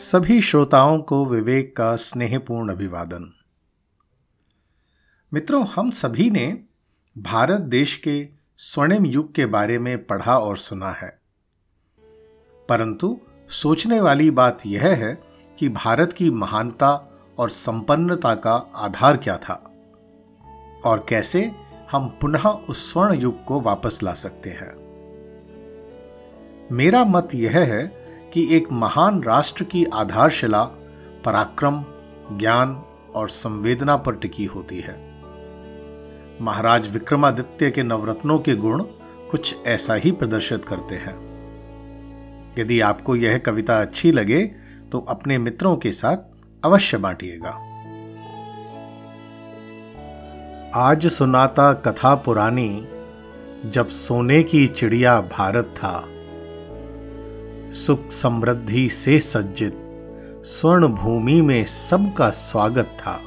सभी श्रोताओं को विवेक का स्नेहपूर्ण अभिवादन। मित्रों, हम सभी ने भारत देश के स्वर्णिम युग के बारे में पढ़ा और सुना है। परंतु सोचने वाली बात यह है कि भारत की महानता और संपन्नता का आधार क्या था? और कैसे हम पुनः उस स्वर्ण युग को वापस ला सकते हैं? मेरा मत यह है कि एक महान राष्ट्र की आधारशिला पराक्रम, ज्ञान और संवेदना पर टिकी होती है। महाराज विक्रमादित्य के नवरत्नों के गुण कुछ ऐसा ही प्रदर्शित करते हैं। यदि आपको यह कविता अच्छी लगे तो अपने मित्रों के साथ अवश्य बांटिएगा। आज सुनाता कथा पुरानी, जब सोने की चिड़िया भारत था। सुख समृद्धि से सज्जित, स्वर्ण भूमि में सबका स्वागत था।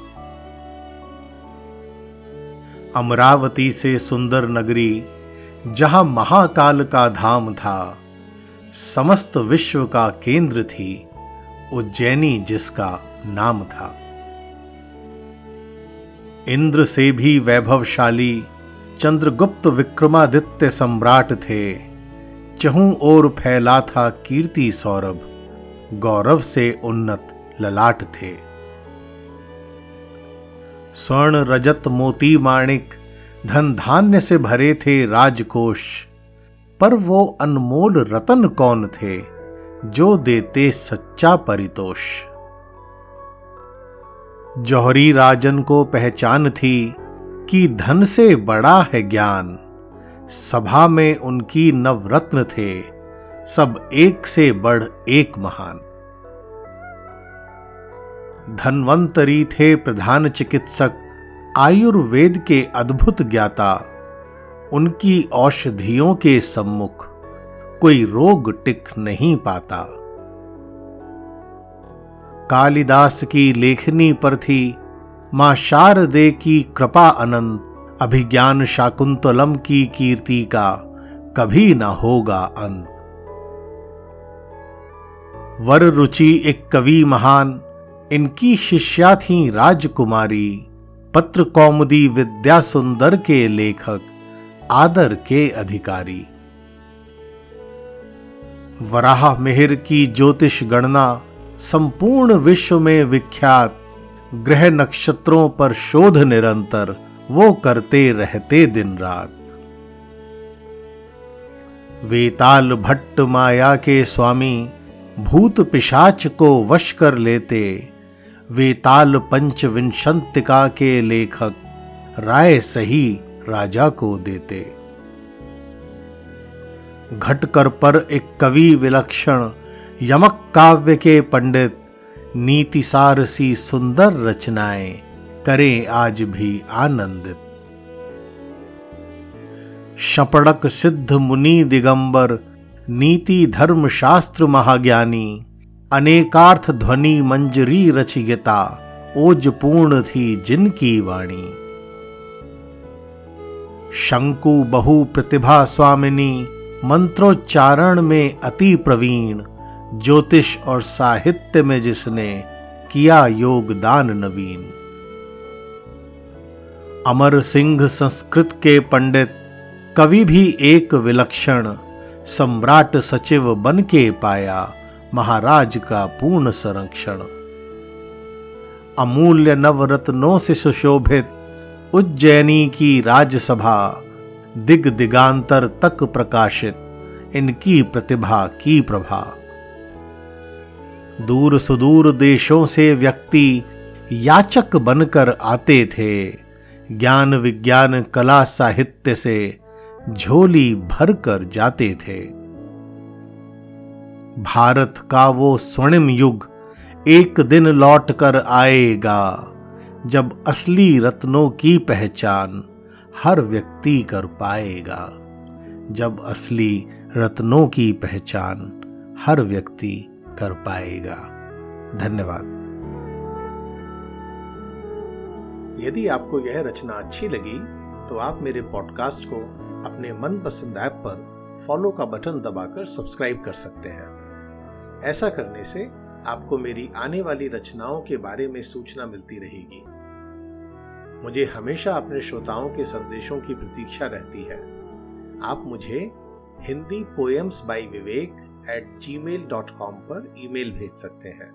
अमरावती से सुंदर नगरी, जहाँ महाकाल का धाम था, समस्त विश्व का केंद्र थी, उज्जैनी जिसका नाम था। इंद्र से भी वैभवशाली, चंद्रगुप्त विक्रमादित्य सम्राट थे। चहू ओर फैला था कीर्ति सौरभ, गौरव से उन्नत ललाट थे। स्वर्ण रजत मोती माणिक, धन धान्य से भरे थे राजकोष, पर वो अनमोल रतन कौन थे, जो देते सच्चा परितोष। जौहरी राजन को पहचान थी कि धन से बड़ा है ज्ञान सभा में उनकी नवरत्न थे, सब एक से बढ़ एक महान। धनवंतरी थे प्रधान चिकित्सक, आयुर्वेद के अद्भुत ज्ञाता, उनकी औषधियों के सम्मुख कोई रोग टिक नहीं पाता। कालिदास की लेखनी पर थी, माँ शारदे की कृपा अनंत। अभिज्ञान शाकुंतलम की कीर्ति का कभी न होगा अंत वर रुचि एक कवि महान, इनकी शिष्या थी राजकुमारी। पत्र कौमुदी विद्या सुंदर के लेखक, आदर के अधिकारी। वराह मेहर की ज्योतिष गणना, संपूर्ण विश्व में विख्यात, ग्रह नक्षत्रों पर शोध निरंतर। वो करते रहते दिन रात। वेताल भट्ट माया के स्वामी भूत पिशाच को वश कर लेते। वेताल पंच विंशंतिका के लेखक राय सही राजा को देते। घटकर पर एक कवि विलक्षण यमक काव्य के पंडित नीतिसार सी सुंदर रचनाएँ। करें आज भी आनंदित शपड़क सिद्ध मुनि दिगंबर, नीति धर्म शास्त्र महाज्ञानी, अनेकार्थ ध्वनि मंजरी रचिगता ओज पूर्ण थी जिनकी वाणी। शंकु बहु प्रतिभा स्वामिनी, मंत्रोच्चारण में अति प्रवीण, ज्योतिष और साहित्य में जिसने किया योगदान नवीन। अमर सिंह संस्कृत के पंडित, कवि भी एक विलक्षण, सम्राट सचिव बन के पाया महाराज का पूर्ण संरक्षण। अमूल्य नवरत्नों से सुशोभित उज्जैनी की राजसभा दिग दिगांतर तक प्रकाशित, इनकी प्रतिभा की प्रभा। दूर सुदूर देशों से व्यक्ति याचक बनकर आते थे। ज्ञान विज्ञान कला साहित्य से झोली भरकर जाते थे। भारत का वो स्वर्णिम युग एक दिन लौट कर आएगा, जब असली रत्नों की पहचान हर व्यक्ति कर पाएगा। जब असली रत्नों की पहचान हर व्यक्ति कर पाएगा। धन्यवाद। यदि आपको यह रचना अच्छी लगी तो आप मेरे पॉडकास्ट को अपने मनपसंद ऐप पर फॉलो का बटन दबाकर सब्सक्राइब कर सकते हैं। ऐसा करने से आपको मेरी आने वाली रचनाओं के बारे में सूचना मिलती रहेगी। मुझे हमेशा अपने श्रोताओं के संदेशों की प्रतीक्षा रहती है। आप मुझे Hindi poems by Vivek at G mail dot com पर ईमेल भेज सकते हैं,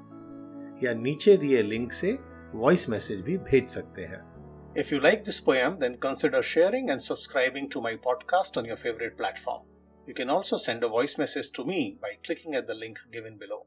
या नीचे दिए लिंक से वॉइस मैसेज भी भेज सकते हैं If you like this poem, then consider sharing and subscribing to my podcast on your favorite platform. You can also send a voice message to me by clicking at the link given below.